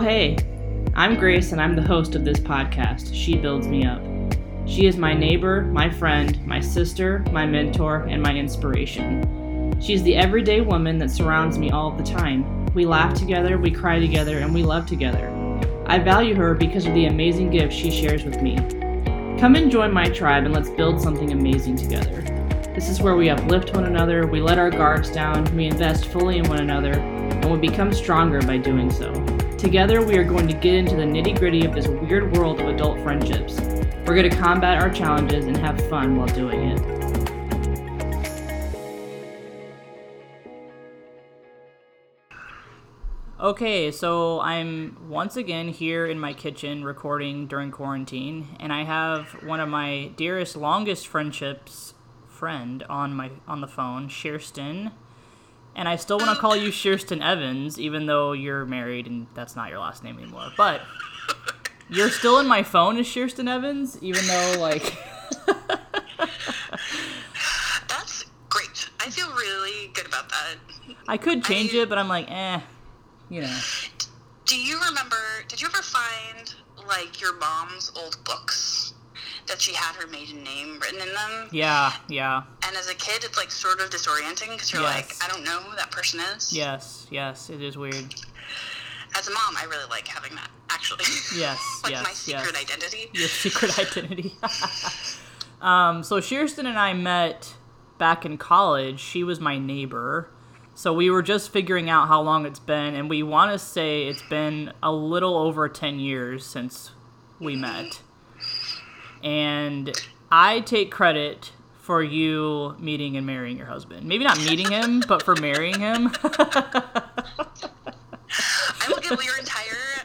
hey, I'm Grace and I'm the host of this podcast, She Builds Me Up. She is my neighbor, my friend, my sister, my mentor, and my inspiration. She's the everyday woman that surrounds me all the time. We laugh together, we cry together, and we love together. I value her because of the amazing gifts she shares with me. Come and join my tribe and let's build something amazing together. This is where we uplift one another, we let our guards down, we invest fully in one another, and we become stronger by doing so. Together, we are going to get into the nitty gritty of this weird world of adult friendships. We're going to combat our challenges and have fun while doing it. Okay, so I'm once again here in my kitchen recording during quarantine, and I have one of my dearest, longest friendships friend on my on the phone, Sherston. And I still want to call you Sherston Evans, even though you're married and that's not your last name anymore. But you're still in my phone as Sherston Evans, even though like. That's great. I feel really good about that. I could change I- it, but I'm like, eh, you know. Do you remember? Did you ever find like your mom's old books that she had her maiden name written in them? Yeah, yeah, And as a kid, it's like sort of disorienting because you're like, I don't know who that person is. yes, yes. It is weird. As a mom, I really like having that. Actually. Yes, like yes, my secret yes. identity. Your secret identity. um, so Sherston and I met back in college. She was my neighbor. So we were just figuring out how long it's been, and we want to say it's been a little over 10 years since we met. And I take credit for you meeting and marrying your husband. Maybe not meeting him, but for marrying him. I will give your entire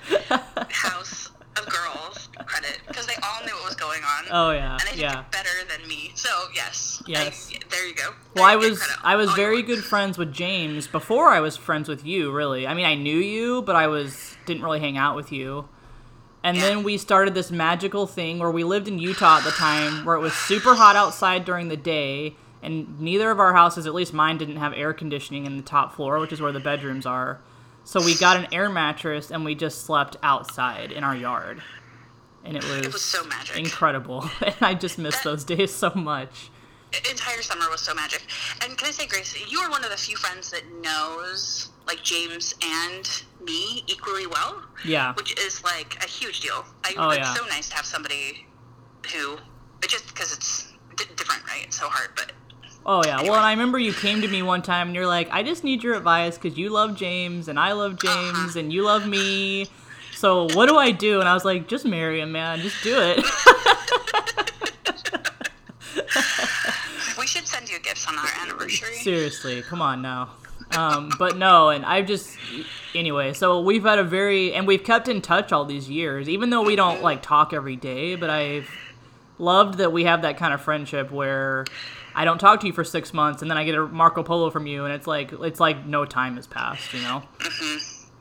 house of girls credit because they all knew what was going on. oh yeah, and they did yeah. better than me. So yes. Yes. I- there you go. Well, I was. I was All very good friends with James before I was friends with you. Really, I mean, I knew you, but I was didn't really hang out with you. And then we started this magical thing where we lived in Utah at the time, where it was super hot outside during the day, and neither of our houses, at least mine, didn't have air conditioning in the top floor, which is where the bedrooms are. So we got an air mattress and we just slept outside in our yard, and it was, It was so magic. incredible. and I just miss those days so much. entire summer was so magic. And can I say, Grace, you are one of the few friends that knows like James and me equally well. Yeah. Which is like a huge deal. I, Oh, it's yeah. so nice to have somebody who, but just because it's di- different, right? It's so hard, but Oh yeah. Well, and I remember you came to me one time and you're like, "I just need your advice because you love James and I love James Uh-huh. and you love me. So what do I do?" And I was like, "Just marry him, man. Just do it." we should send you gifts on our anniversary. Seriously, come on now. Um, but no, and I've just anyway. So we've had a very and we've kept in touch all these years, even though we don't like talk every day. But I've loved that we have that kind of friendship where I don't talk to you for six months and then I get a Marco Polo from you, and it's like it's like no time has passed, you know.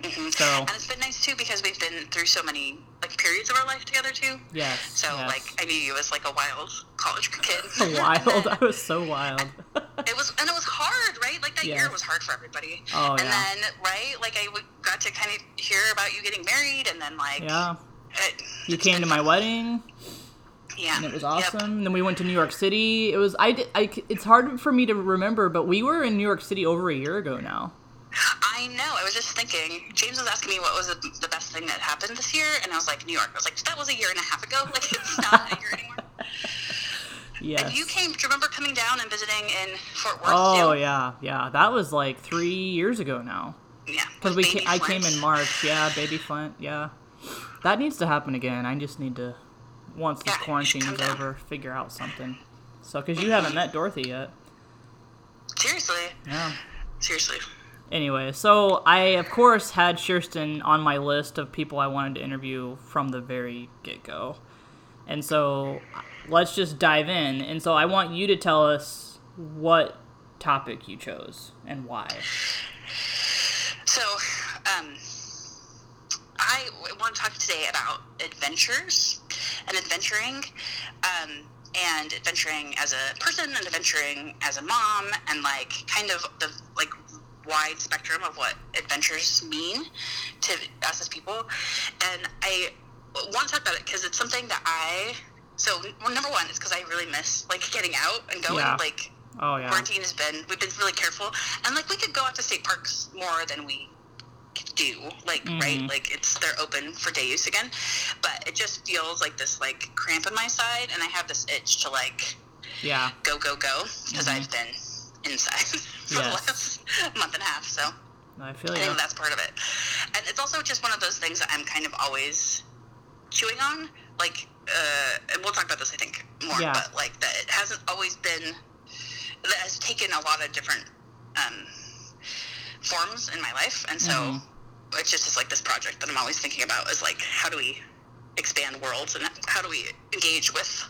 Mm-hmm. So And it's been nice too because we've been through so many like periods of our life together too. yes, So yes. like I knew you as like a wild college kid. wild. I was so wild. It was, and it was hard, right? Like that Yes. year was hard for everybody. Oh, and yeah. then, right, like I got to kind of hear about you getting married, and then like, yeah, it, you came to my fun. wedding. yeah, and it was Yep. awesome. And then we went to New York City. It was I, did- I it's hard for me to remember, but we were in New York City over a year ago now. I know. I was just thinking. James was asking me what was the, the best thing that happened this year, and I was like, New York. I was like, that was a year and a half ago. Like it's not a year anymore. Yeah. And you came. Do you remember coming down and visiting in Fort Worth? Oh too? yeah, yeah. That was like three years ago now. yeah. Because we ca- I came in March. Yeah, baby Flint. Yeah, that needs to happen again. I just need to once this Yeah, should quarantine is down. over, figure out something. So, because you haven't met Dorothy yet. Seriously, Yeah. seriously. Anyway, so I of course had Sherston on my list of people I wanted to interview from the very get go. And so let's just dive in. And so I want you to tell us what topic you chose and why. So, um, I want to talk today about adventures and adventuring, um, and adventuring as a person and adventuring as a mom, and like kind of the like wide spectrum of what adventures mean to us as people, and I want to talk about it because it's something that I. So well, number one is because I really miss like getting out and going. Yeah. Like Oh yeah. quarantine has been, we've been really careful, and like we could go out to state parks more than we do. Like right, Mhm. like it's they're open for day use again, but it just feels like this like cramp in my side, and I have this itch to like Yeah. go go go because Mhm. I've been inside for the last month and a half. So I feel I you. think that's part of it, and it's also just one of those things that I'm kind of always chewing on. Like, uh, and we'll talk about this I think more, Yeah. but like that it hasn't always been that has taken a lot of different um, forms in my life, and so Mhm. it's just it's like this project that I'm always thinking about is like how do we expand worlds and how do we engage with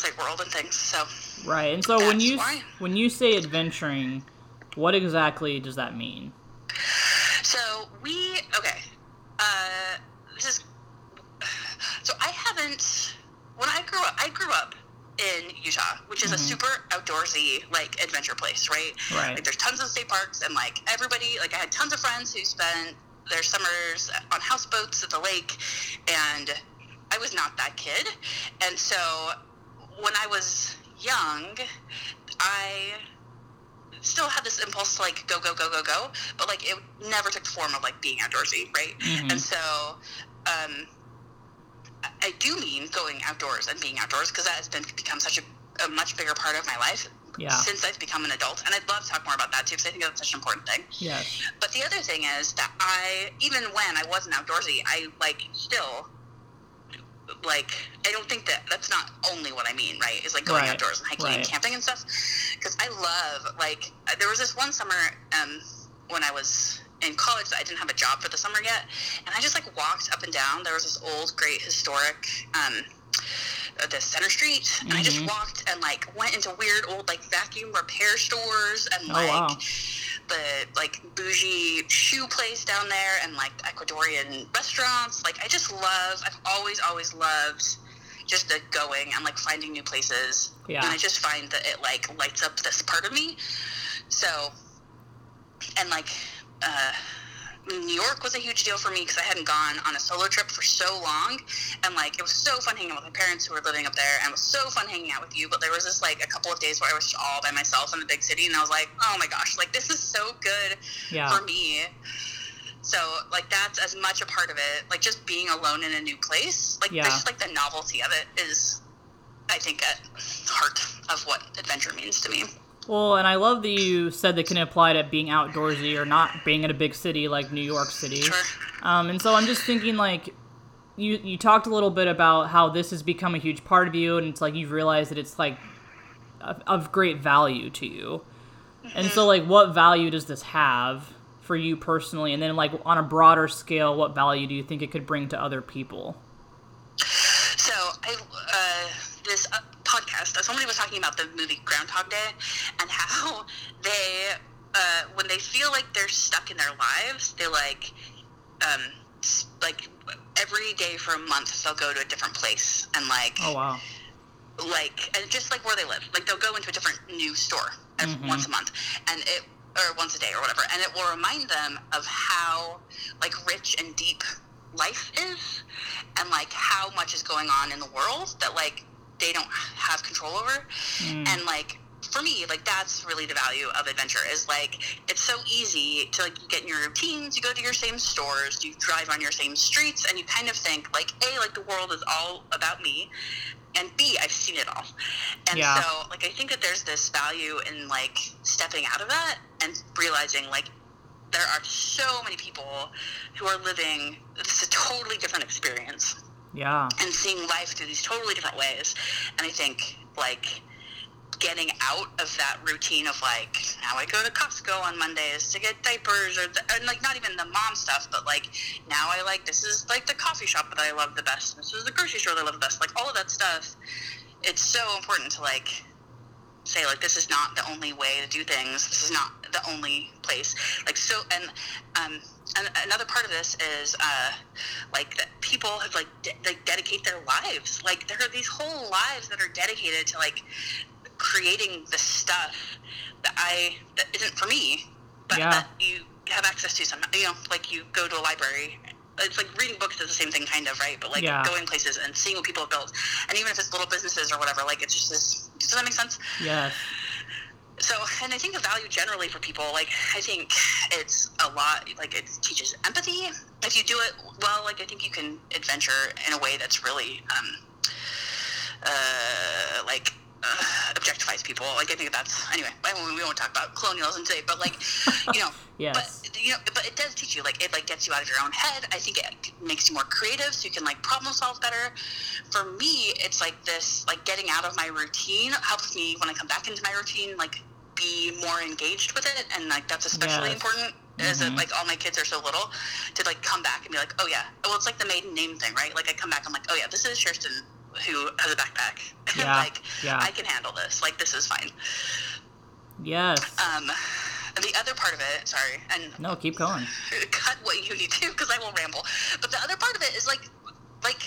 outside world and things. So Right. And so when you why. when you say adventuring, what exactly does that mean? So we okay. Uh, this is so I haven't when I grew up. I grew up in Utah, which is a Mhm. super outdoorsy like adventure place, right? Right. Like there's tons of state parks and like everybody. Like I had tons of friends who spent their summers on houseboats at the lake, and I was not that kid. And so when I was young, I still had this impulse to like go go go go go but like it never took the form of like being outdoorsy right Mhm. and so um I- i do mean going outdoors and being outdoors because that has been become such a, a much bigger part of my life Yeah. since i've become an adult and i'd love to talk more about that too because i think that's such an important thing Yes. but the other thing is that I, even when I wasn't outdoorsy, I like still like I don't think that that's not only what I mean, right? Is like going Right, outdoors and hiking right. and camping and stuff. Because I love like uh, there was this one summer um, when I was in college that I didn't have a job for the summer yet, and I just like walked up and down. There was this old, great historic. Um, uh, the center street and i just Mhm. walked and like went into weird old like vacuum repair stores and Oh, like wow. The like bougie shoe place down there and like Ecuadorian restaurants. Like I just love. I've always always loved just the going and like finding new places. Yeah. And I just find that it like lights up this part of me. So, and like. uh New York was a huge deal for me because I hadn't gone on a solo trip for so long, and like it was so fun hanging out with my parents who were living up there, and it was so fun hanging out with you. But there was this like a couple of days where I was all by myself in the big city, and I was like, oh my gosh, like this is so good Yeah. for me. So like that's as much a part of it, like just being alone in a new place, like Yeah. just like the novelty of it is, I think, at heart of what adventure means to me. Well, and I love that you said that can apply to being outdoorsy or not being in a big city like New York City. Sure. Um, and so I'm just thinking like you you talked a little bit about how this has become a huge part of you, and it's like you've realized that it's like of, of great value to you. And so like what value does this have for you personally? And then like on a broader scale, what value do you think it could bring to other people? So I uh, this uh, podcast. uh, Somebody was talking about the movie Groundhog Day and how they, uh, when they feel like they're stuck in their lives, they like, um, like every day for a month they'll go to a different place and like, Oh wow. like and just like where they live. Like they'll go into a different new store Mhm. once a month, and it or once a day or whatever, and it will remind them of how like rich and deep life is, and like how much is going on in the world that like they don't have control over, Mm. and like for me like that's really the value of adventure is like it's so easy to like get in your routines you go to your same stores you drive on your same streets and you kind of think like a like the world is all about me and b i've seen it all and Yeah. so like i think that there's this value in like stepping out of that and realizing like there are so many people who are living this is a totally different experience Yeah. and seeing life through these totally different ways. And I think like getting out of that routine of like now I go to Costco on Mondays to get diapers or the, and like not even the mom stuff, but like now I like this is like the coffee shop that I love the best. This is the grocery store that I love the best. Like all of that stuff. It's so important to like say like this is not the only way to do things. This is not the only place. Like so and um and another part of this is uh like that people have like de- like dedicate their lives like there are these whole lives that are dedicated to like creating the stuff that I that isn't for me, but Yeah. that you have access to some You know, like you go to a library. It's like reading books is the same thing, kind of, right? But like Yeah. going places and seeing what people have built, and even if it's little businesses or whatever, like it's just this. Does that make sense? Yes. So, and I think the value generally for people, like, I think it's a lot, like, it teaches empathy. If you do it well, like, I think you can adventure in a way that's really, um, uh, like, uh, objectifies people. Like, I think that's, anyway, I won't- we won't talk about colonialism today, but, like, you know, Yes. but, you know, but it does teach you, like, it, like, gets you out of your own head. I think it makes you more creative so you can, like, problem solve better. For me, it's like this, like, getting out of my routine helps me when I come back into my routine, like, be more engaged with it. And, like, that's especially Yes. important as it, Mhm. like, all my kids are so little to, like, come back and be like, oh, yeah. Well, it's like the maiden name thing, right? Like, I come back, I'm like, oh, yeah, this is Kirsten who has a backpack. Yeah, like, yeah. I can handle this. Like, this is fine. Yes. Um, the other part of it, sorry, and No, keep going. cut what you need to because I will ramble. But the other part of it is like, like,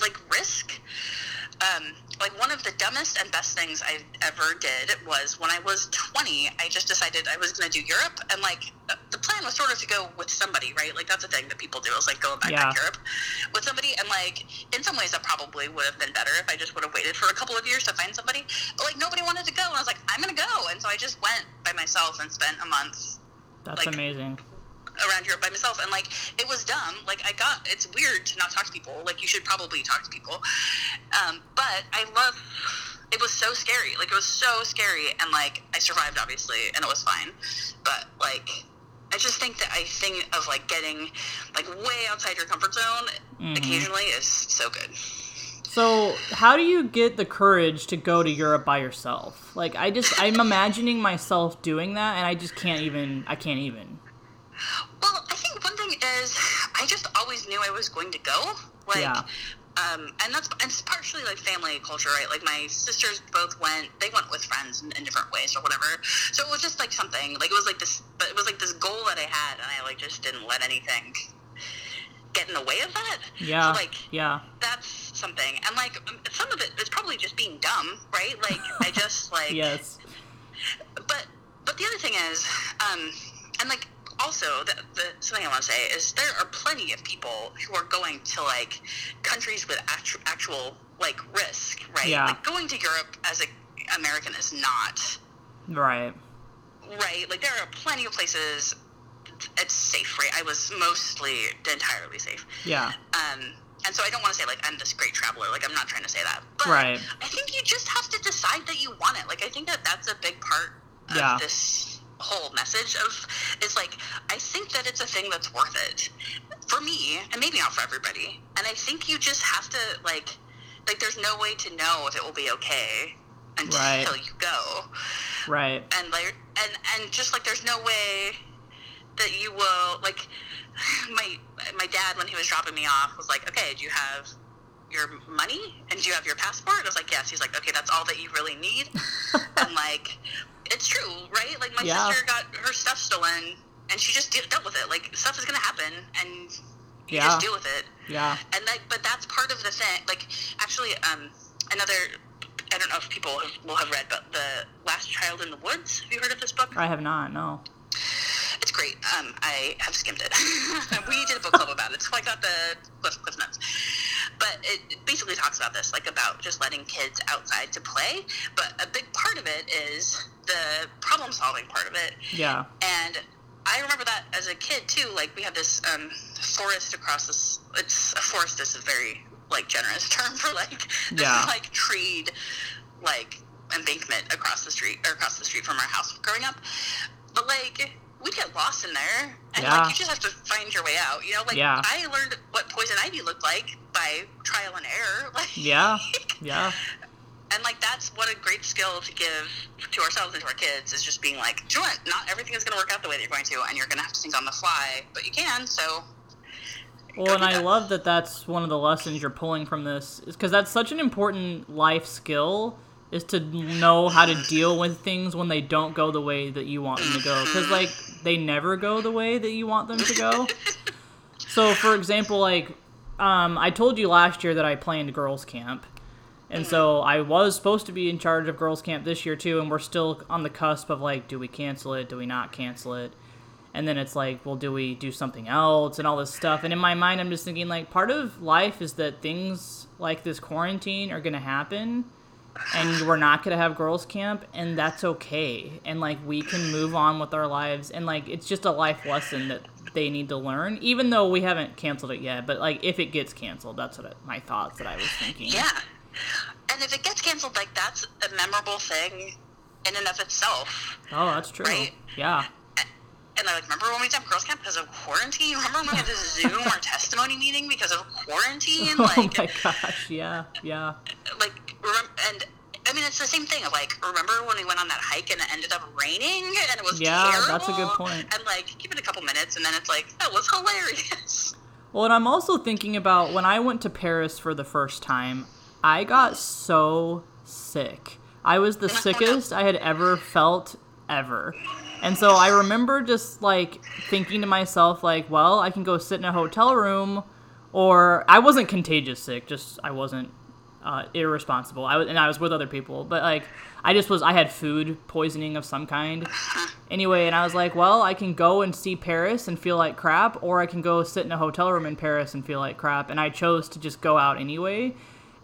like risk. Um, like one of the dumbest and best things I ever did was when I was 20, I just decided I was going to do Europe, and like the plan was sort of to go with somebody, right? Like that's a thing that people do is like go back Yeah. Europe with somebody, and like in some ways that probably would have been better if I just would have waited for a couple of years to find somebody. But like nobody wanted to go, and I was like, I'm going to go, and so I just went by myself and spent a month That's like- amazing. Around Europe by myself, and like it was dumb. Like I got it's weird to not talk to people. Like you should probably talk to people. Um, but I love. It was so scary. Like it was so scary, and like I survived obviously, and it was fine. But like. I just think that I think of like getting like way outside your comfort zone Mhm. occasionally is so good. So, how do you get the courage to go to Europe by yourself? Like, I just, I'm imagining myself doing that, and I just can't even, I can't even. Well, I think one thing is I just always knew I was going to go. Like, Yeah. um, and that's and it's partially like family culture, right? Like my sisters both went; they went with friends in, in different ways or whatever. So it was just like something. Like it was like this, but it was like this goal that I had, and I like just didn't let anything get in the way of that. Yeah. So, like yeah. that's something, and like um, some of it is probably just being dumb, right? Like I just like Yes. but but the other thing is, um, and like also the, the something I want to say is there are plenty of people who are going to like countries with actu- actual like risk, right? Yeah. Like going to Europe as a American is not Right. right. Like there are plenty of places it's safe, right? I was mostly entirely safe. Yeah. Um, and so I don't want to say like I'm this great traveler. Like I'm not trying to say that. But Right. I think you just have to decide that you want it. Like I think that that's a big part of Yeah. this whole message of is like I think that it's a thing that's worth it for me and maybe not for everybody. And I think you just have to like like there's no way to know if it will be okay until Right. you go Right. and like and and just like there's no way that you will like my my dad when he was dropping me off was like okay do you have your money and do you have your passport i was like yes he's like okay that's all that you really need and like it's true right like my Yeah. sister got her stuff stolen and she just de- dealt with it like stuff is gonna happen and you Yeah. just deal with it Yeah. and like but that's part of the thing like actually um another i don't know if people have, will have read but the last child in the woods have you heard of this book I have not. No. It's great um i have skimmed it we did a book club about it so i got the cliff, cliff notes but it basically talks about this like about just letting kids outside to play but a big part of it is the problem solving part of it Yeah. and I remember that as a kid too. Like we had this um, forest across this. It's a forest is a very like generous term for like this Yeah. like treed like embankment across the street or across the street from our house growing up. But like we'd get lost in there, and Yeah. like you just have to find your way out. You know, like Yeah. I learned what poison ivy looked like by trial and error. Like Yeah. Yeah. and like that's what a great skill to give to ourselves and to our kids is just being like, do you know what? Not everything is going to work out the way that you're going to, and you're going to have to think on the fly, but you can. So Well, and I love that that's one of the lessons you're pulling from this, is because that's such an important life skill, is to know how to mm-hmm. deal with things when they don't go the way that you want them to go. Because, mm-hmm. like, they never go the way that you want them to go. So, for example, like, um, I told you last year that I planned girls' camp. And so I was supposed to be in charge of girls camp this year too, and we're still on the cusp of like, do we cancel it? Do we not cancel it? And then it's like, well, do we do something else and all this stuff? And in my mind, I'm just thinking like, part of life is that things like this quarantine are gonna happen, and we're not gonna have girls camp, and that's okay. And like, we can move on with our lives, and like, it's just a life lesson that they need to learn, even though we haven't canceled it yet. But like, if it gets canceled, that's what it, my thoughts that I was thinking. Yeah. And if it gets canceled, like that's a memorable thing in and of itself. Oh, that's true. Right? Yeah. And I like remember when we did girls camp because of quarantine. Remember when we had this Zoom or testimony meeting because of quarantine? oh Like, my gosh. Yeah. Yeah. like and I mean it's the same thing. Like remember when we went on that hike and it ended up raining and it was Yeah, terrible? that's a good point. And like give it a couple minutes and then it's like that was hilarious. Well, and I'm also thinking about when I went to Paris for the first time, I got so sick. I was the oh, sickest I had ever felt ever. And so I remember just like thinking to myself like, well, I can go sit in a hotel room or I wasn't contagious sick, just I wasn't uh, irresponsible. I was, and I was with other people, but like I just was I had food poisoning of some kind. Anyway, and I was like, well, I can go and see Paris and feel like crap, or I can go sit in a hotel room in Paris and feel like crap. And I chose to just go out anyway.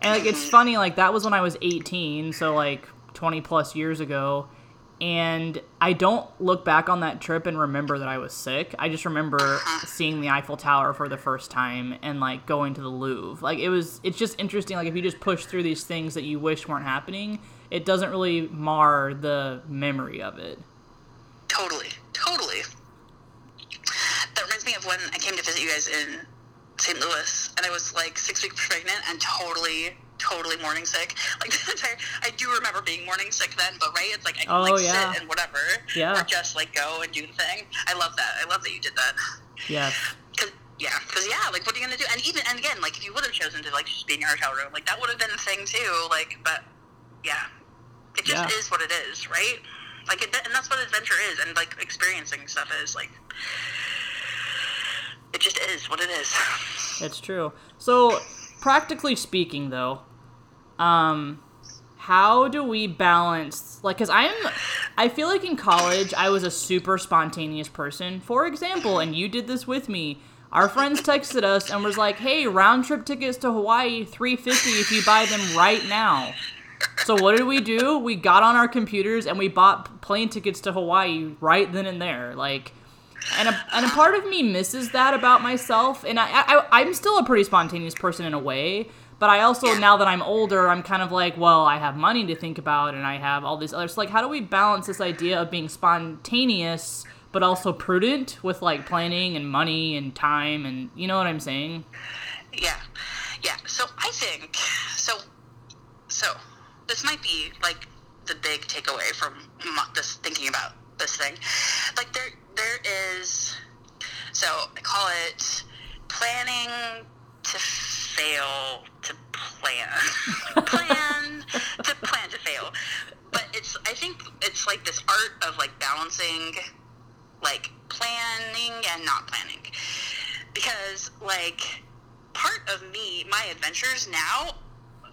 And like it's funny, like that was when I was 18, so like 20 plus years ago. And I don't look back on that trip and remember that I was sick. I just remember seeing the Eiffel Tower for the first time and like going to the Louvre. Like it was it's just interesting like if you just push through these things that you wish weren't happening, it doesn't really mar the memory of it. Totally, totally. That reminds me of when I came to visit you guys in St. Louis, and I was like six weeks pregnant and totally, totally morning sick. Like the entire, I do remember being morning sick then, but right, it's like I can Oh, like yeah. sit and whatever, Yeah. or just like go and do the thing. I love that. I love that you did that. Yeah. Cause yeah, cause yeah, like what are you gonna do? And even and again, like if you would have chosen to like just be in your hotel room, like that would have been a thing too. Like, but yeah, it just Yeah. is what it is, right? Like, it, and that's what adventure is, and like experiencing stuff is like, it just is what it is. It's true. So, practically speaking, though, um, how do we balance? Like, cause I'm, I feel like in college I was a super spontaneous person. For example, and you did this with me. Our friends texted us and was like, "Hey, round trip tickets to Hawaii, three fifty if you buy them right now." So what did we do? We got on our computers and we bought plane tickets to Hawaii right then and there. Like, and a, and a part of me misses that about myself. And I, I I'm still a pretty spontaneous person in a way, but I also now that I'm older, I'm kind of like, well, I have money to think about, and I have all these others. Like, how do we balance this idea of being spontaneous but also prudent with like planning and money and time and you know what I'm saying? Yeah, yeah. So I think so. So this might be like the big takeaway from this thinking about this thing. Like there, there is. So I call it planning to fail to plan. plan to plan to fail. But it's. I think it's like this art of like balancing, like planning and not planning, because like part of me, my adventures now.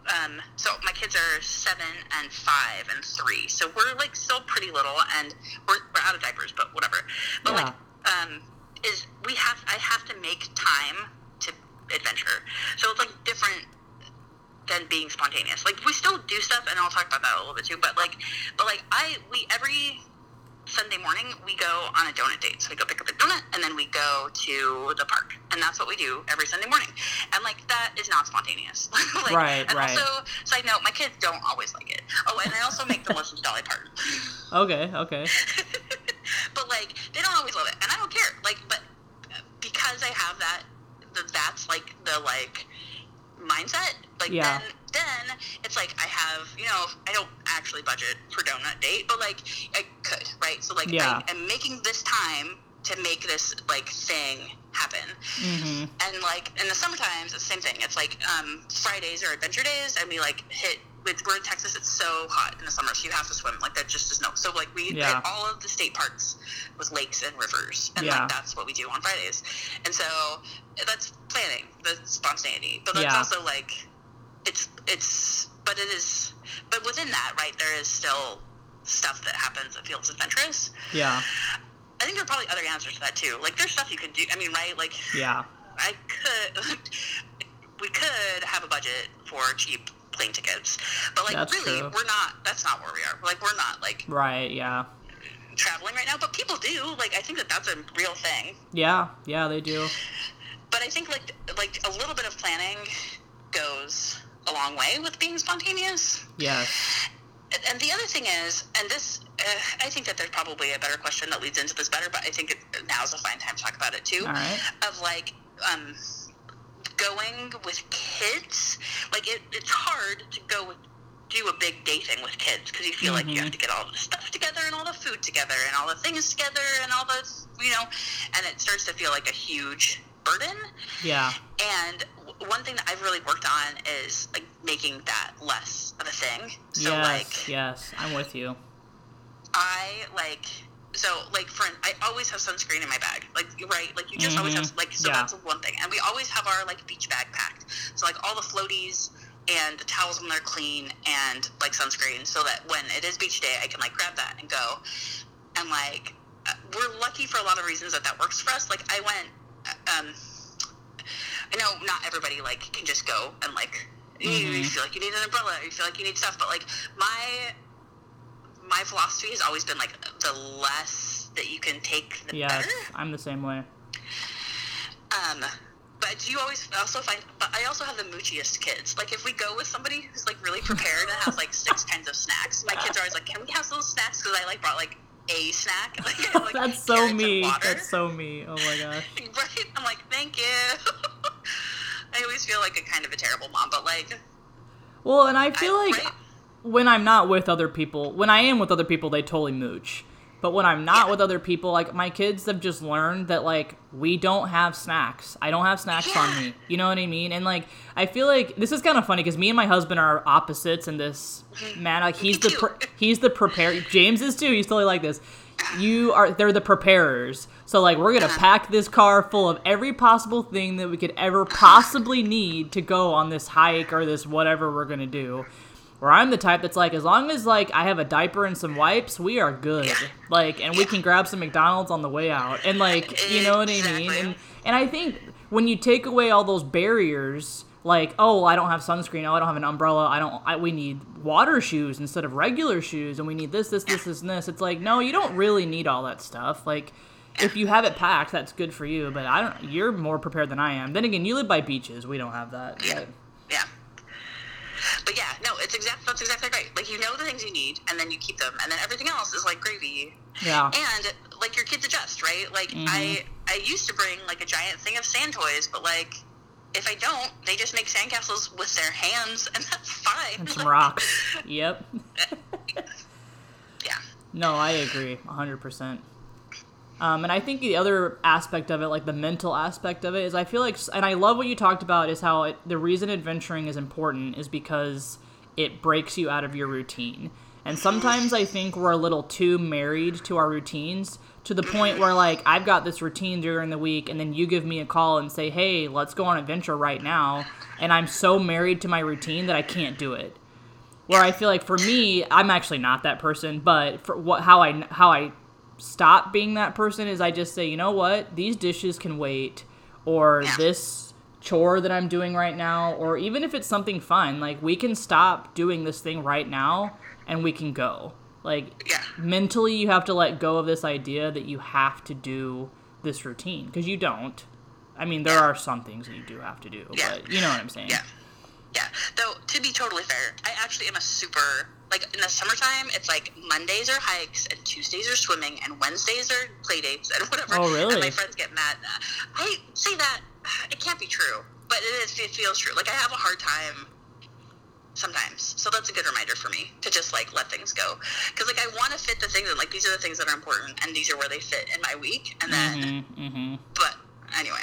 Um, so my kids are seven and five and three, so we're like still pretty little, and we're, we're out of diapers, but whatever. But Yeah. like, um, is we have I have to make time to adventure, so it's like different than being spontaneous. Like we still do stuff, and I'll talk about that a little bit too. But like, but like I we every Sunday morning we go on a donut date. So we go pick up a donut and then we go to the park. And that's what we do every Sunday morning. And like that is not spontaneous. like, Right, and right. also side note, my kids don't always like it. Oh, and I also make them listen to Dolly Parton. Okay, okay. but like they don't always love it. And I don't care. Like but uh, because I have that that that's like the like mindset, like Yeah. then then it's like I have, you know, I don't actually budget for donut date, but like I could, right? So like Yeah. I am making this time to make this like thing happen. hmm And like in the summertime, it's the same thing. It's like um, Fridays are adventure days, and we like hit. With, we're in Texas. It's so hot in the summer, so you have to swim. Like that just is no. So like we Yeah. hit all of the state parks with lakes and rivers, and Yeah. like that's what we do on Fridays. And so that's planning, the spontaneity. But that's Yeah. also like it's it's but it is. But within that, right, there is still stuff that happens that feels adventurous. Yeah. I think there are probably other answers to that too. Like there's stuff you can do. I mean, right? Like Yeah. I could. we could have a budget for cheap plane tickets, but like That's really, true. we're not. That's not where we are. Like we're not like Right. Yeah. traveling right now. But people do. Like I think that that's a real thing. Yeah. Yeah. They do. But I think like like a little bit of planning goes a long way with being spontaneous. Yes. And- the other thing is, and this, uh, I think that there's probably a better question that leads into this better, but I think it, now's a fine time to talk about it too. Right. Of like, um, going with kids, like it, it's hard to go with, do a big day thing with kids because you feel like you Mhm. have to get all the stuff together and all the food together and all the things together and all the, you know, and it starts to feel like a huge burden. Yeah. And one thing that I've really worked on is like making that less of a thing. So yes. like yes. I'm with you. I like so like for I always have sunscreen in my bag. Like right, like you just always have like so Yeah. that's one thing. And we always have our like beach bag packed. So like all the floaties and the towels when they're clean and like sunscreen so that when it is beach day I can like grab that and go. And like uh, we're lucky for a lot of reasons that that works for us. Like I went um I know not everybody like can just go and like you, you Mhm. feel like you need an umbrella, you feel like you need stuff, but like my my philosophy has always been like the less that you can take, the Yes. better. I'm the same way. Um, but do you always also find? But I also have the moochiest kids. Like if we go with somebody who's like really prepared and has like six kinds of snacks, my kids are always like, "Can we have those snacks?" Because I like brought like a snack. Like, like, That's so me. That's so me. Oh my gosh. right. I'm like, thank you. I always feel like a kind of a terrible mom, but like, Well, and I feel I- like right? when I'm not with other people, when I am with other people, they totally mooch. But when I'm not Yeah. with other people, like my kids have just learned that like we don't have snacks. I don't have snacks on me. You know what I mean? And like I feel like this is kind of funny because me and my husband are opposites in this mm. man. Like he's the pre- he's the prepare. James is too. He's totally like this. You are they're the preparers. So like we're gonna pack this car full of every possible thing that we could ever possibly need to go on this hike or this whatever we're gonna do. Where I'm the type that's like, as long as like I have a diaper and some wipes, we are good. Like, and we can grab some McDonald's on the way out, and like, you know what I mean. And and I think when you take away all those barriers, like, oh, I don't have sunscreen, oh, I don't have an umbrella, I don't, I, we need water shoes instead of regular shoes, and we need this, this, this, this, and this. It's like, no, you don't really need all that stuff. Like, if you have it packed, that's good for you. But I don't. You're more prepared than I am. Then again, you live by beaches. We don't have that. But, yeah. But yeah, no, it's exact. That's exactly right. Like you know the things you need, and then you keep them, and then everything else is like gravy. yeah. And like your kids adjust, right? Like mm-hmm. I, I used to bring like a giant thing of sand toys, but like if I don't, they just make sandcastles with their hands, and that's fine. and some rocks. Yep. Yeah. No, I agree, hundred percent. Um, and I think the other aspect of it, like the mental aspect of it, is I feel like, and I love what you talked about, is how it, the reason adventuring is important is because it breaks you out of your routine. And sometimes I think we're a little too married to our routines to the point where, like, I've got this routine during the week, and then you give me a call and say, hey, let's go on adventure right now. And I'm so married to my routine that I can't do it where I feel like for me, I'm actually not that person, but for what how I how I stop being that person is I just say, you know what, these dishes can wait, or Yeah. this chore that I'm doing right now, or even if it's something fun, like we can stop doing this thing right now and we can go. Like Yeah. mentally, you have to let go of this idea that you have to do this routine because you don't. I mean, there are some things that you do have to do, Yeah. but you know what I'm saying. Yeah. Yeah. Though to be totally fair, I actually am a super like in the summertime. It's like Mondays are hikes and Tuesdays are swimming and Wednesdays are play dates and whatever. Oh, really? And my friends get mad. I say that it can't be true, but it is. It feels true. Like I have a hard time sometimes. So that's a good reminder for me to just like let things go. Because like I want to fit the things that like these are the things that are important and these are where they fit in my week. And then Mm-hmm, mm-hmm. but anyway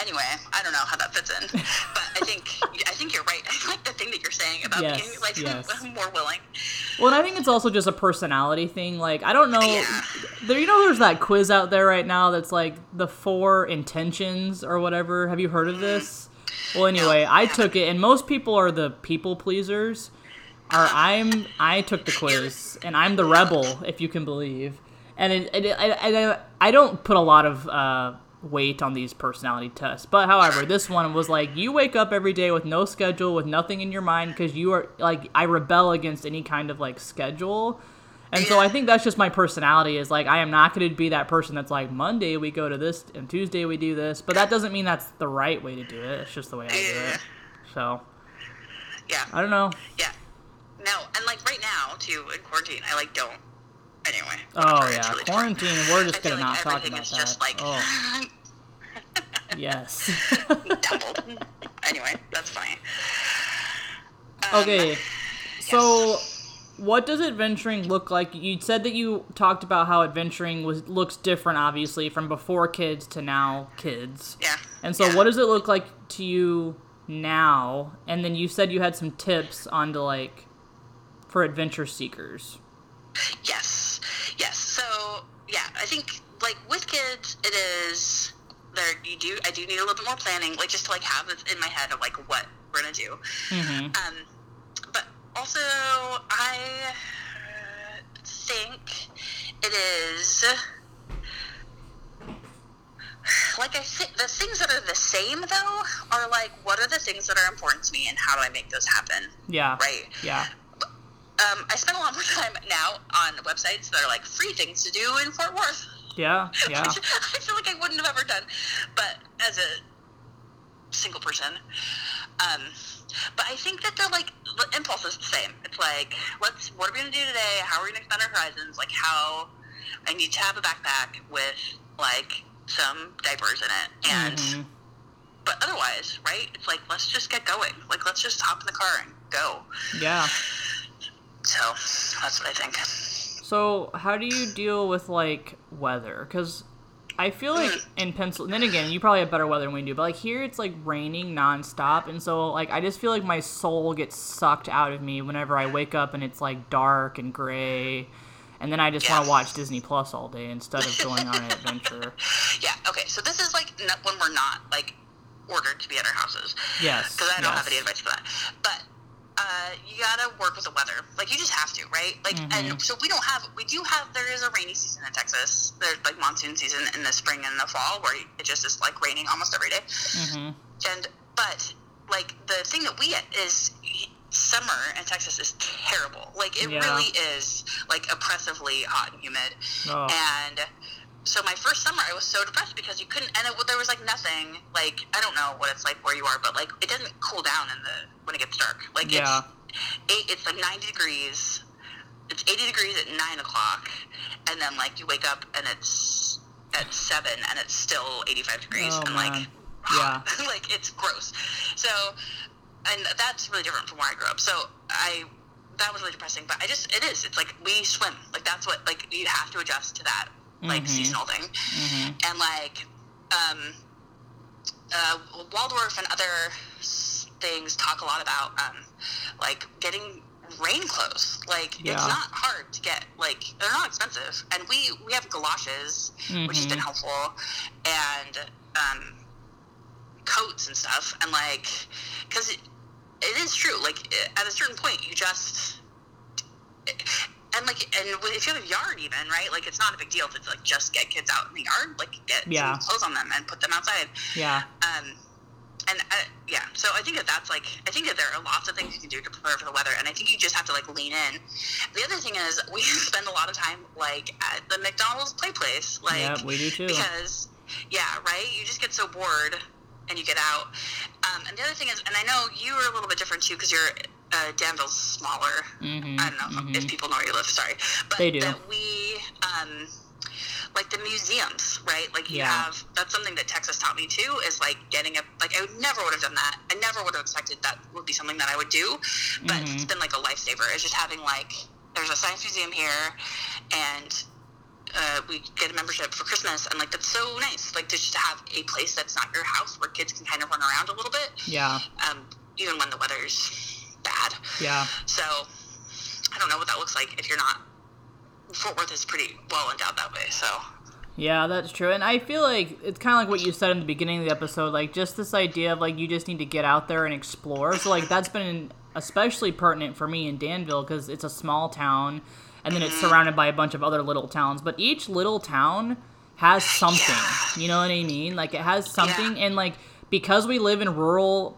anyway i don't know how that fits in but i think i think you're right i like the thing that you're saying about Yes, being like yes. more willing Well, and I think it's also just a personality thing. Like, I don't know. Yeah. There, you know, there's that quiz out there right now that's like the Four Tendencies or whatever. Have you heard of this? Well, anyway, I took it, and most people are the people pleasers. Or I'm I took the quiz, and I'm the rebel, if you can believe. And it, it, I, I, I don't put a lot of uh, weight on these personality tests, but however, this one was like you wake up every day with no schedule, with nothing in your mind, because you are like I rebel against any kind of like schedule. And so I think that's just my personality is like I am not going to be that person that's like Monday we go to this and Tuesday we do this, but that doesn't mean that's the right way to do it. It's just the way I do it. So Yeah. I don't know. Yeah. No, and like right now too in quarantine, I like don't. Anyway. Oh whatever, yeah, really different. quarantine. We're just gonna like not talk about that. just like oh yes. doubled. anyway, that's funny. Um, okay, so what does adventuring look like? You said that you talked about how adventuring was looks different, obviously, from before kids to now kids. Yeah. And so, yeah. what does it look like to you now? And then you said you had some tips on to like for adventure seekers. Yes, yes. So yeah, I think like with kids, it is there. You do. I do need a little bit more planning, like just to like have it in my head of like what we're gonna do. Mm-hmm. Um, but also I think it is. Like I think the things that are the same though are like, what are the things that are important to me, and how do I make those happen? Yeah. Right. Yeah. Um, I spend a lot more time now on websites that are like free things to do in Fort Worth, Yeah. Yeah. which I feel like I wouldn't have ever done, but as a single person. Um, but I think that they're like the impulse is the same. It's like, let's what are we gonna do today? How are we gonna expand our horizons? Like how I need to have a backpack with like some diapers in it, and Mhm. but otherwise, right? It's like let's just get going. Like let's just hop in the car and go. Yeah. So that's what I think. So, how do you deal with like weather? Because I feel like mm. in Pencil, then again, you probably have better weather than we do, but like here it's like raining nonstop, and so like I just feel like my soul gets sucked out of me whenever I wake up and it's like dark and gray, and then I just want to watch Disney Plus all day instead of going on an adventure. Yeah. Okay. So this is like when we're not like ordered to be at our houses Yes. because I don't have any advice for that. But uh, you gotta work with the weather. Like you just have to, right? Like, Mm-hmm. and so we don't have. We do have. There is a rainy season in Texas. There's like monsoon season in the spring and the fall where it just is like raining almost every day. Mhm. And but like the thing that we get is summer in Texas is terrible. Like it Yeah. really is like oppressively hot and humid. Oh. And so my first summer, I was so depressed because you couldn't, and it, there was like nothing. Like I don't know what it's like where you are, but like it doesn't cool down in the when it gets dark. Like Yeah. it's eight, it's like ninety degrees. It's eighty degrees at nine o'clock, and then like you wake up and it's at seven and it's still eighty five degrees, Oh, and man. like Yeah. like it's gross. So, and that's really different from where I grew up. So I that was really depressing. But I just it is. It's like we swim. Like that's what like you have to adjust to that like Mhm. seasonal thing. Mhm. And like um, uh, Waldorf and other things talk a lot about um, like getting rain clothes. Like Yeah. it's not hard to get. Like they're not expensive, and we we have galoshes, which has been Mhm. helpful, and um, coats and stuff, and like because it, it is true. Like at a certain point, you just and like and if you have a yard even right like it's not a big deal to like just get kids out in the yard like get Yeah. some clothes on them and put them outside Yeah. um and uh, yeah so i think that that's like i think that there are lots of things you can do to prepare for the weather and i think you just have to like lean in the other thing is we spend a lot of time like at the mcdonald's play place like yeah, we do too. because yeah right you just get so bored and you get out um, and the other thing is and i know you are a little bit different too because you're uh, danville's smaller Mhm. I don't know mhm. if people know where you live. Sorry, but They do. that we um, like the museums, right? Like you Yeah. have that's something that Texas taught me too. Is like getting a like I would never would have done that. I never would have expected that would be something that I would do, but Mhm. it's been like a lifesaver. It's just having like there's a science museum here, and uh, we get a membership for Christmas, and like that's so nice. Like to just have a place that's not your house where kids can kind of run around a little bit, Yeah. um, even when the weather's bad. Yeah. So I don't know what that looks like if you're not. Fort Worth is pretty well endowed that way. So Yeah, that's true. And I feel like it's kind of like what you said in the beginning of the episode, like just this idea of like you just need to get out there and explore. So like that's been especially pertinent for me in Danville because it's a small town and then it's Mm-hmm. surrounded by a bunch of other little towns, but each little town has something. Yeah. You know what I mean? Like it has something Yeah. and like because we live in rural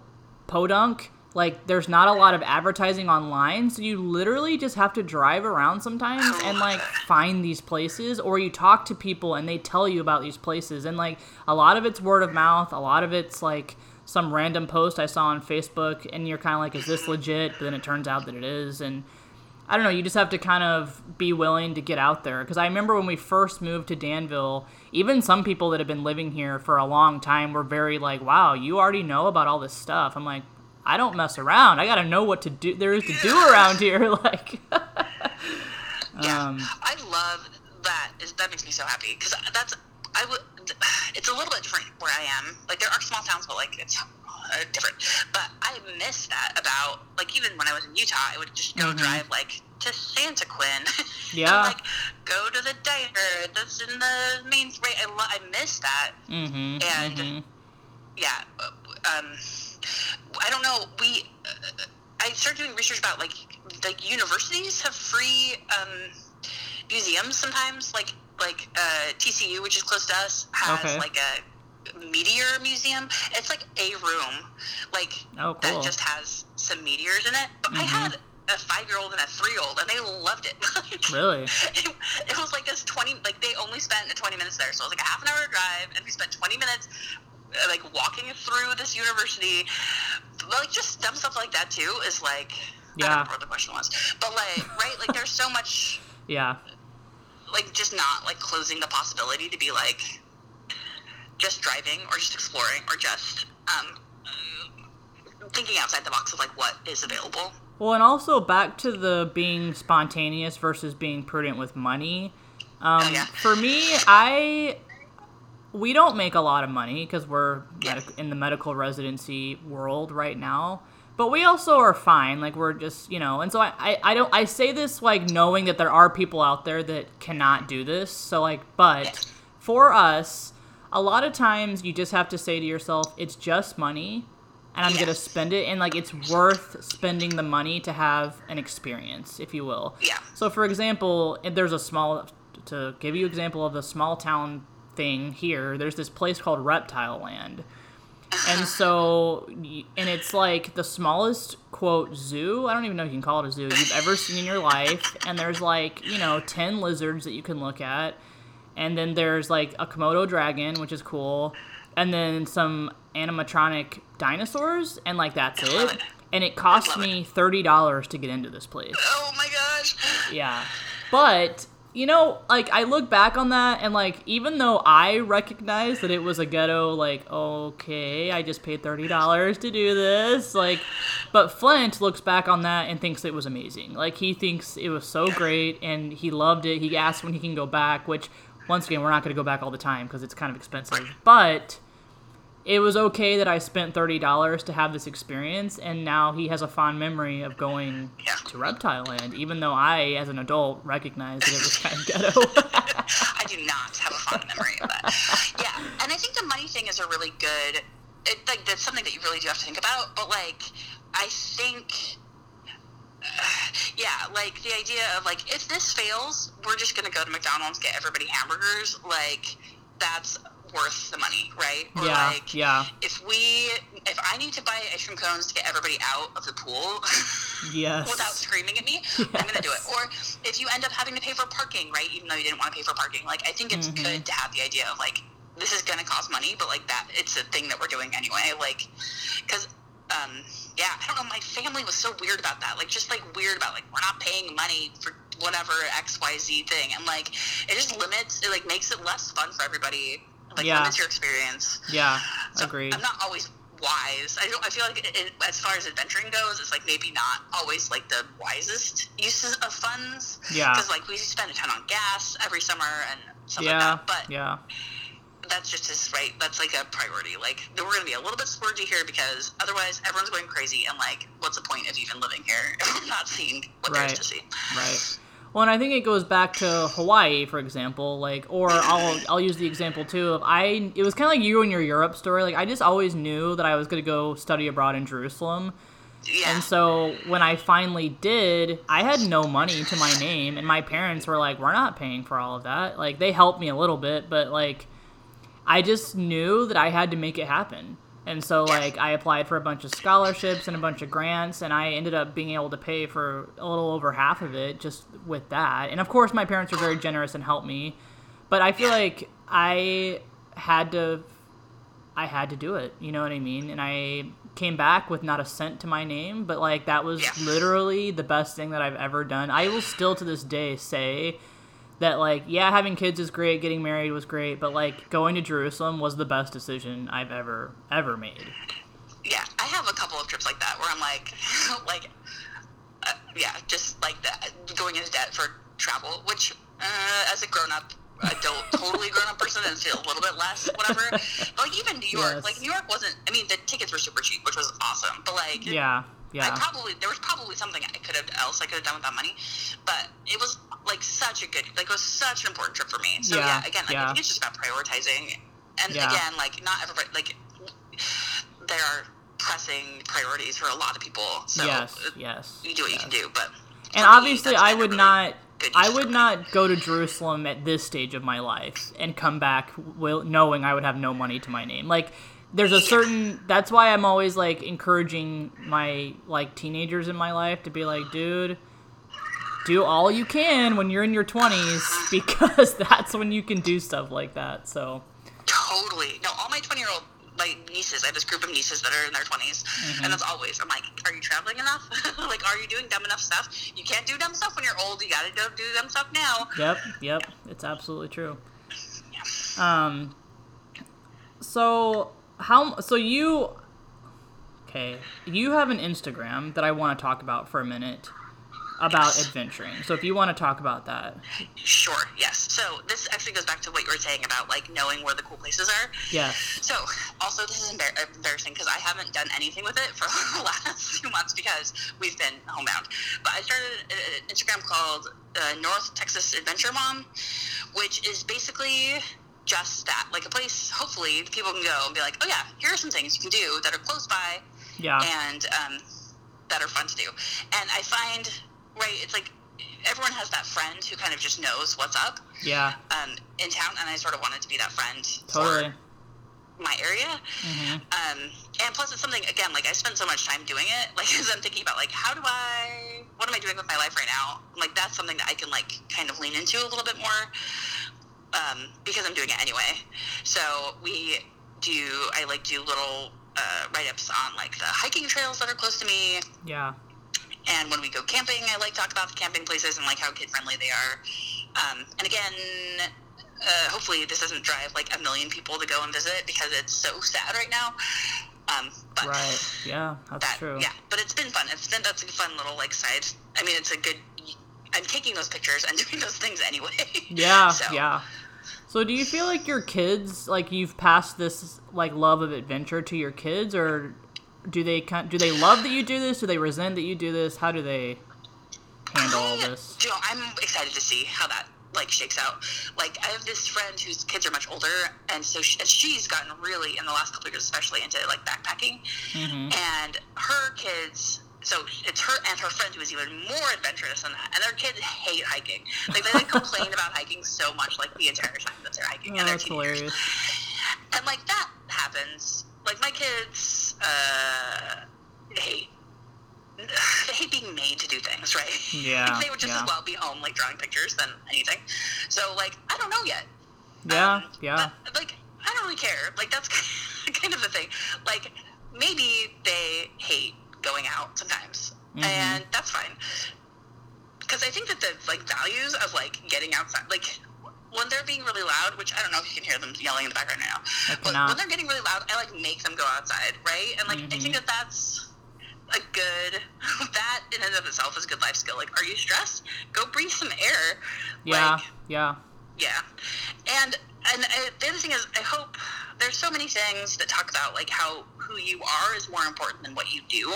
Podunk, like there's not a lot of advertising online, so you literally just have to drive around sometimes and like find these places or you talk to people and they tell you about these places and like a lot of it's word of mouth, a lot of it's like some random post I saw on Facebook and you're kind of like is this legit? But then it turns out that it is and I don't know, you just have to kind of be willing to get out there. Because I remember when we first moved to Danville, even some people that have been living here for a long time were very like, wow, you already know about all this stuff. I'm like, I don't mess around. I got to know what to do there is to do around here. Like, Yeah, Um, I love that. Is that makes me so happy because that's I would. It's a little bit different where I am. Like there are small towns, but like it's uh, different. But I miss that about like even when I was in Utah, I would just go Mhm. drive like to Santaquin. Yeah. like go to the diner that's in the main. Right, I, lo- I miss that. mm-hmm, And- mm-hmm. yeah uh, um i don't know we uh, i started doing research about like like universities have free um museums sometimes like like uh tcu which is close to us has Okay. like a meteor museum it's like a room like Oh, cool. that just has some meteors in it but i Mhm. had a five-year-old and a three-year-old and they loved it Really? it, it was like this 20 like they only spent 20 minutes there so it was like a half an hour drive and we spent 20 minutes like walking through this university like just dumb stuff like that too is like I Yeah. don't remember what the question was but like right like there's so much Yeah. like just not like closing the possibility to be like just driving or just exploring or just um thinking outside the box of like what is available Well, and also back to the being spontaneous versus being prudent with money. Um, Oh, yeah. For me, I we don't make a lot of money because we're medic- in the medical residency world right now. But we also are fine. Like we're just you know, and so I, I, I don't I say this like knowing that there are people out there that cannot do this. So like, but for us, a lot of times you just have to say to yourself, it's just money and I'm gonna spend it, and like it's worth spending the money to have an experience, if you will. Yeah. So, for example, if there's a small, to give you example of the small town thing here, there's this place called Reptiland, and so, and it's like the smallest quote zoo. I don't even know if you can call it a zoo you've ever seen in your life, and there's like you know ten lizards that you can look at, and then there's like a Komodo dragon, which is cool, and then some animatronic dinosaurs, and like that's it. it. And it cost me thirty dollars to get into this place. oh my gosh Yeah. But, you know, like I look back on that and like even though I recognize that it was a ghetto like okay, I just paid $30 to do this, like but Flint looks back on that and thinks it was amazing. Like he thinks it was so great and he loved it. He asked when he can go back, which once again, we're not going to go back all the time because it's kind of expensive. But it was okay that I spent thirty dollars to have this experience, and now he has a fond memory of going Yeah. to Reptiland, even though I, as an adult, recognized that it was kind of ghetto. I do not have a fond memory of that. Yeah, and I think the money thing is a really good. It, like that's something that you really do have to think about. But like, I think, yeah, like the idea of like if this fails, we're just gonna go to McDonald's get everybody hamburgers. Like that's worth the money, right? Or yeah, like yeah, if we if I need to buy ice cream cones to get everybody out of the pool yes, without screaming at me, I'm gonna do it. Or if you end up having to pay for parking, right? Even though you didn't want to pay for parking, like I think it's Mhm. good to have the idea of like this is gonna cost money, but like that it's a thing that we're doing anyway. Like, because um, yeah, I don't know. My family was so weird about that. Like, just like weird about like we're not paying money for whatever X Y Z thing, and like it just limits. It like makes it less fun for everybody. Like Yeah. your experience. yeah, So agreed. I'm not always wise. I don't. I feel like it, it, as far as adventuring goes, it's like maybe not always like the wisest uses of funds. Yeah, Because like we spend a ton on gas every summer and stuff yeah, like that. But yeah, that's just as right. That's like a priority. Like we're gonna be a little bit splurgy here because otherwise everyone's going crazy. And like, what's the point of even living here if we're not seeing what Right. there's to see? right. Well, and I think it goes back to Hawaii, for example. Like, or I'll I'll use the example too of I. It was kind of like you and your Europe story. Like, I just always knew that I was going to go study abroad in Jerusalem. Yeah. And so when I finally did, I had no money to my name, and my parents were like, "We're not paying for all of that." Like, they helped me a little bit, but like, I just knew that I had to make it happen. And so, like, I applied for a bunch of scholarships and a bunch of grants, and I ended up being able to pay for a little over half of it just with that. And of course, my parents were very generous and helped me. But I feel like I had to, I had to do it. You know what I mean? And I came back with not a cent to my name, but like that was literally the best thing that I've ever done. I will still to this day say that like yeah having kids is great getting married was great but like going to jerusalem was the best decision i've ever ever made yeah, I have a couple of trips like that where I'm like, like, uh, yeah, just like going into debt for travel, which uh, as a grown up, adult, totally grown up person, and feel a little bit less, whatever. But like even New York, Yes. like New York wasn't. I mean, the tickets were super cheap, which was awesome. But like, yeah I probably there was probably something I could have else I could have done with that money, but it was like such a good like it was such an important trip for me. So Yeah, yeah, again, like, yeah. I think it's just about prioritizing, and Yeah. again, like not everybody like there are pressing priorities for a lot of people. So yes yes you do what yes. you can do, but and for me, obviously i would really not i would not go to jerusalem at this stage of my life and come back will, knowing i would have no money to my name like there's a certain that's why i'm always like encouraging my like teenagers in my life to be like dude do all you can when you're in your 20s because that's when you can do stuff like that so Totally. No, all my 20 year old like nieces, I have this group of nieces that are in their 20s, Mm-hmm. and that's always, I'm like, are you traveling enough? like, are you doing dumb enough stuff? You can't do dumb stuff when you're old. You gotta go do dumb stuff now. Yep, yep, it's absolutely true. Um, so how? So you, okay? You have an Instagram that I want to talk about for a minute about adventuring. So if you want to talk about that, Sure, yes. So this actually goes back to what you were saying about like knowing where the cool places are. yes, So, also, this is embar- embarrassing because I haven't done anything with it for the last few months because we've been homebound. But I started an Instagram called uh, North Texas Adventure Mom, which is basically just that like a place, hopefully, people can go and be like, oh, yeah, here are some things you can do that are close by yeah, and um, that are fun to do. And I find, right, it's like everyone has that friend who kind of just knows what's up yeah, um, in town, and I sort of wanted to be that friend totally. for my area. hmm Um, and plus, it's something again. Like I spend so much time doing it. Like as I'm thinking about like how do I, what am I doing with my life right now? Like that's something that I can like kind of lean into a little bit more. Um, because I'm doing it anyway. So we do. I like do little uh, write ups on like the hiking trails that are close to me. Yeah, And when we go camping, I like talk about the camping places and like how kid friendly they are. Um, and again, uh, hopefully this doesn't drive like a million people to go and visit because it's so sad right now. Um, but right. Yeah, that's that, true. yeah, but it's been fun. It's been that's a fun little like side. I mean, it's a good. I'm taking those pictures and doing those things anyway. Yeah, So, yeah. So do you feel like your kids like you've passed this like love of adventure to your kids or do they do they love that you do this? Do they resent that you do this? How do they handle all this? You know, I'm excited to see how that like shakes out. Like I have this friend whose kids are much older, and so she, and she's gotten really in the last couple of years, especially into like backpacking, hmm and her kids. So it's her and her friend who is even more adventurous than that, and their kids hate hiking. Like they like complain about hiking so much, like the entire time that they're hiking, Oh, and they're that's teenagers. hilarious. And like that happens. Like my kids uh, hate they hate being made to do things, right? Yeah, Like, they would just yeah. as well be home like drawing pictures than anything. So like I don't know yet. Yeah, Um, yeah. But, like I don't really care. Like that's kind of the thing. Like maybe they hate going out sometimes, Mhm. and that's fine. Because I think that the like values of like getting outside, like when they're being really loud, which I don't know if you can hear them yelling in the background right now. I But when they're getting really loud, I like make them go outside, right? And like I Mhm. think that that's a good that in and of itself is a good life skill. Like, are you stressed? Go breathe some air. Yeah, Like, yeah. yeah. And and uh, the other thing is, I hope there's so many things that talk about like how who you are is more important than what you do.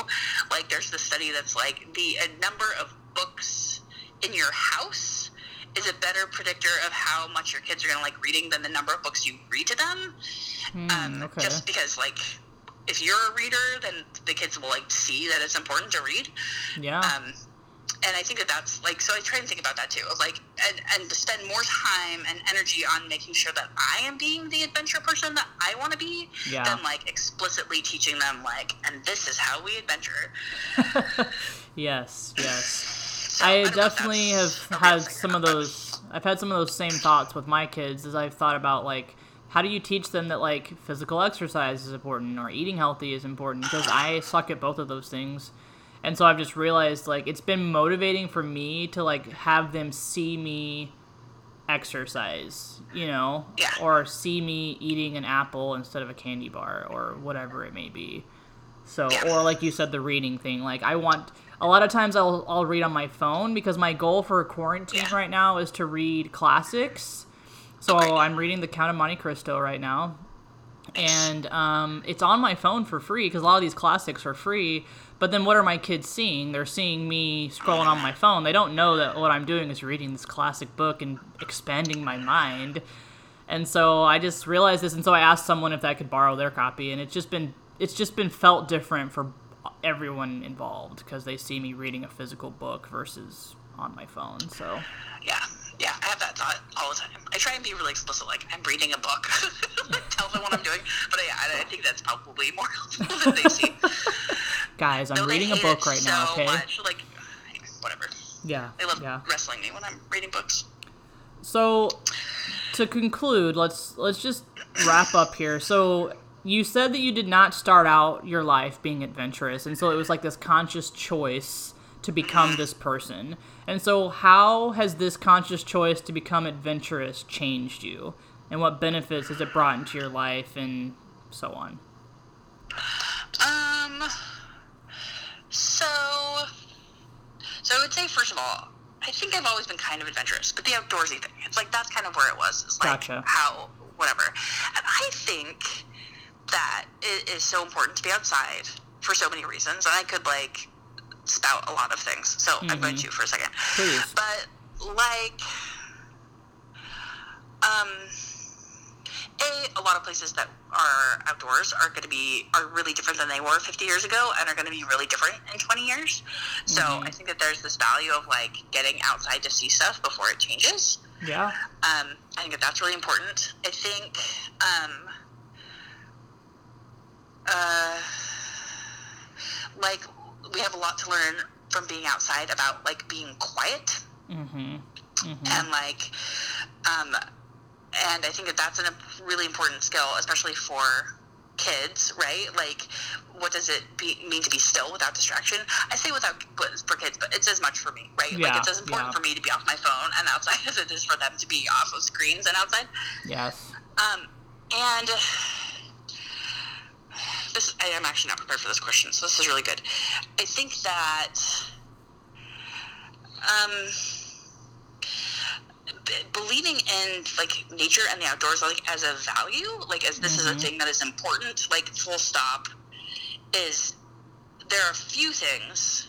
Like, there's this study that's like the a number of books in your house is a better predictor of how much your kids are going to like reading than the number of books you read to them. Hmm, um, okay. Just because, like, if you're a reader, then the kids will like see that it's important to read. yeah. Um, and I think that that's like so. I try and think about that too, of like and and to spend more time and energy on making sure that I am being the adventure person that I want to be, Yeah. than like explicitly teaching them like, and this is how we adventure. yes, yes. So, I if definitely have that's a real had some of those. I've had some of those same thoughts with my kids as I've thought about like how do you teach them that like physical exercise is important or eating healthy is important because I suck at both of those things. And so I've just realized like it's been motivating for me to like have them see me exercise, you know, Yeah. or see me eating an apple instead of a candy bar or whatever it may be. So, or like you said, the reading thing. Like, I want a lot of times I'll I'll read on my phone because my goal for quarantine Yeah. right now is to read classics. So Okay. I'm reading The Count of Monte Cristo right now, and um, it's on my phone for free because a lot of these classics are free. But then, what are my kids seeing? They're seeing me scrolling on my phone. They don't know that what I'm doing is reading this classic book and expanding my mind. And so I just realized this, and so I asked someone if I could borrow their copy, and it's just been it's just been felt different for everyone involved because they see me reading a physical book versus on my phone. So Yeah, yeah, I have that thought all the time. I try and be really explicit, like I'm reading a book, tell them what I'm doing. But I, I think that's probably more helpful than they see. Guys, I'm reading a book right now. Okay. Much, like, whatever. Yeah. They love yeah. wrestling me when I'm reading books. So to conclude, let's let's just wrap up here. So you said that you did not start out your life being adventurous, and so it was like this conscious choice to become this person. And so how has this conscious choice to become adventurous changed you? And what benefits has it brought into your life and so on? Um. So, so I would say first of all, I think I've always been kind of adventurous, but the outdoorsy thing, it's like that's kind of where it was. It's like Gotcha. how whatever, and I think that it is so important to be outside for so many reasons, and I could like spout a lot of things. So I'm going Mhm. to for a second. Please. But like, um, a a lot of places that are outdoors are going to be are really different than they were 50 years ago, and are going to be really different in 20 years. So Mhm. I think that there's this value of like getting outside to see stuff before it changes. Yeah. Um, I think that that's really important. I think, um, uh, like we have a lot to learn from being outside about like being quiet Mhm. Mhm. and like, um, and I think that that's a really important skill, especially for kids, right? Like, what does it be, mean to be still without distraction? I say without for kids, but it's as much for me, right? Yeah, like, it's as important yeah. for me to be off my phone and outside as it is for them to be off of screens and outside. Yes. Um, and this, I am actually not prepared for this question, so this is really good. I think that, um, believing in like nature and the outdoors like as a value, like as this is a Mhm. thing that is important, like full stop, is there are a few things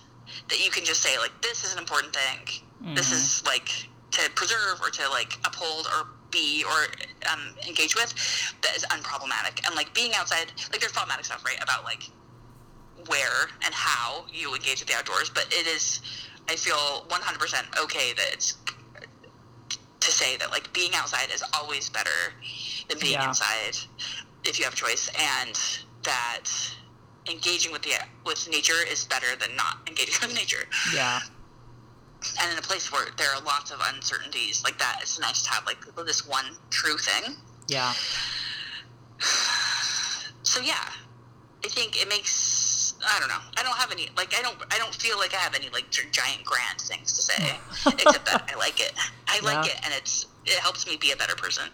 that you can just say like this is an important thing. This Mhm. is like to preserve or to like uphold or be or um, engage with that is unproblematic. And like being outside, like there's problematic stuff, right? About like where and how you engage with the outdoors, but it is, I feel 100% okay that it's to say that like being outside is always better than being Yeah. inside if you have a choice, and that engaging with the with nature is better than not engaging with nature Yeah. and in a place where there are lots of uncertainties like that it's nice to have like this one true thing Yeah. so yeah i think it makes i don't know i don't have any like i don't i don't feel like i have any like giant grand things to say except that i like it i like Yeah. it and it's it helps me be a better person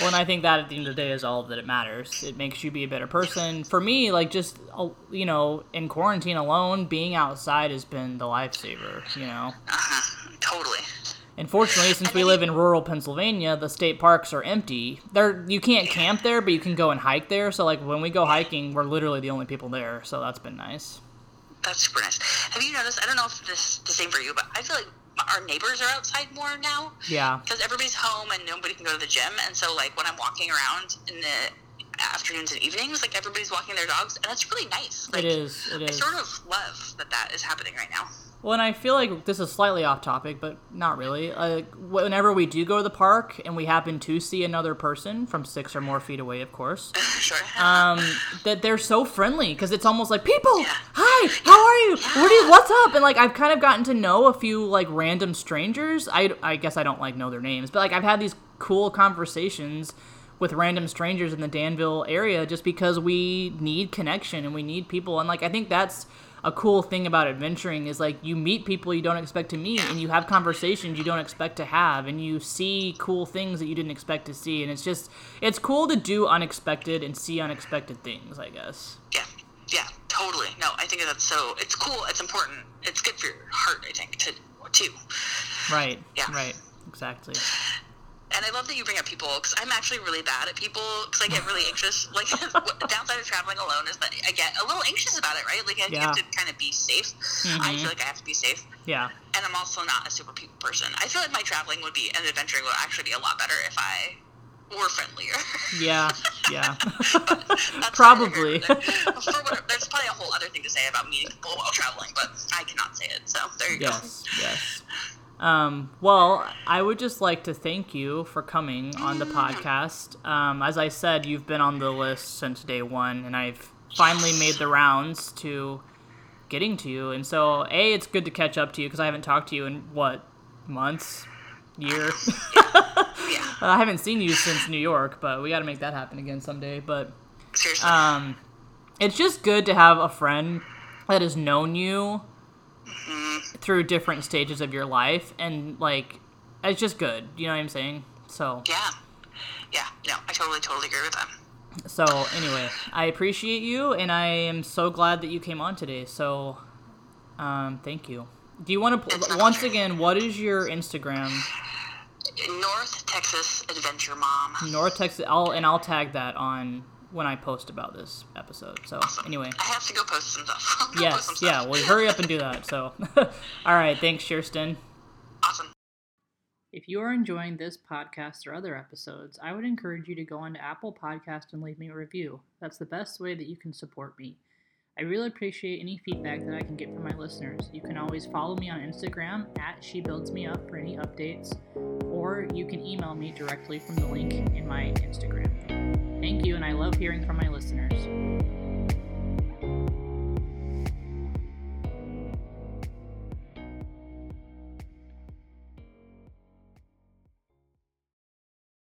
Well, and I think that at the end of the day is all that it matters. It makes you be a better person. For me, like just uh, you know, in quarantine alone, being outside has been the lifesaver. You know, uh-huh. totally and fortunately, since we live in rural Pennsylvania, the state parks are empty. There, you can't camp there, but you can go and hike there. So like when we go hiking, we're literally the only people there. So that's been nice. That's super nice. Have you noticed? I don't know if this is the same for you, but I feel like our neighbors are outside more now. Yeah. Because everybody's home and nobody can go to the gym, and so like when I'm walking around in the afternoons and evenings, like everybody's walking their dogs, and it's really nice. Like, it is. It I sort of love that that is happening right now. Well, and I feel like this is slightly off topic, but not really. Like whenever we do go to the park and we happen to see another person from six or more feet away, of course, sure. um, that they're so friendly because it's almost like people. Yeah. Hi, how are you? What are you? What's up? And like I've kind of gotten to know a few like random strangers. I I guess I don't like know their names, but like I've had these cool conversations with random strangers in the Danville area just because we need connection and we need people and like I think that's a cool thing about adventuring is like you meet people you don't expect to meet and you have conversations you don't expect to have and you see cool things that you didn't expect to see and it's just it's cool to do unexpected and see unexpected things i guess Yeah, yeah, totally. No, I think that's so. It's cool. It's important. It's good for your heart. I think to too. right Yeah. right exactly And I love that you bring up people because I'm actually really bad at people because I get really anxious. Like the downside of traveling alone is that I get a little anxious about it, right? Like I Yeah. have to kind of be safe. I Mhm. feel like I have to be safe, yeah and I'm also not a super people person. I feel like my traveling would be and adventuring would actually be a lot better if I were friendlier. yeah yeah Probably. For what, there's probably a whole other thing to say about meeting people while traveling, but I cannot say it. So there you yes yes um, well i would just like to thank you for coming on the podcast. Um, as i said you've been on the list since day one and i've finally made the rounds to getting to you. And so a it's good to catch up to you because i haven't talked to you in what months? Year. Yeah, i haven't seen you since new york but we got to make that happen again someday. But seriously. um, it's just good to have a friend that has known you through different stages of your life, and like, it's just good. You know what I'm saying? So, yeah, yeah. No, I totally, totally agree with that. so anyway, I appreciate you, and I am so glad that you came on today. So, um, thank you. Do you want to my once pleasure. again? What is your Instagram? North Texas Adventure Mom. North Texas. I'll and I'll tag that on when I post about this episode. So anyway. I have to go post some stuff. I'll go post some Yes, stuff. yeah. Well, hurry up and do that. So, all right. Thanks, Kirsten. Awesome. If you are enjoying this podcast or other episodes, I would encourage you to go onto Apple Podcast and leave me a review. That's the best way that you can support me. I really appreciate any feedback that I can get from my listeners. You can always follow me on Instagram at She Builds Me Up for any updates, or you can email me directly from the link in my Instagram. Thank you, and I love hearing from my listeners.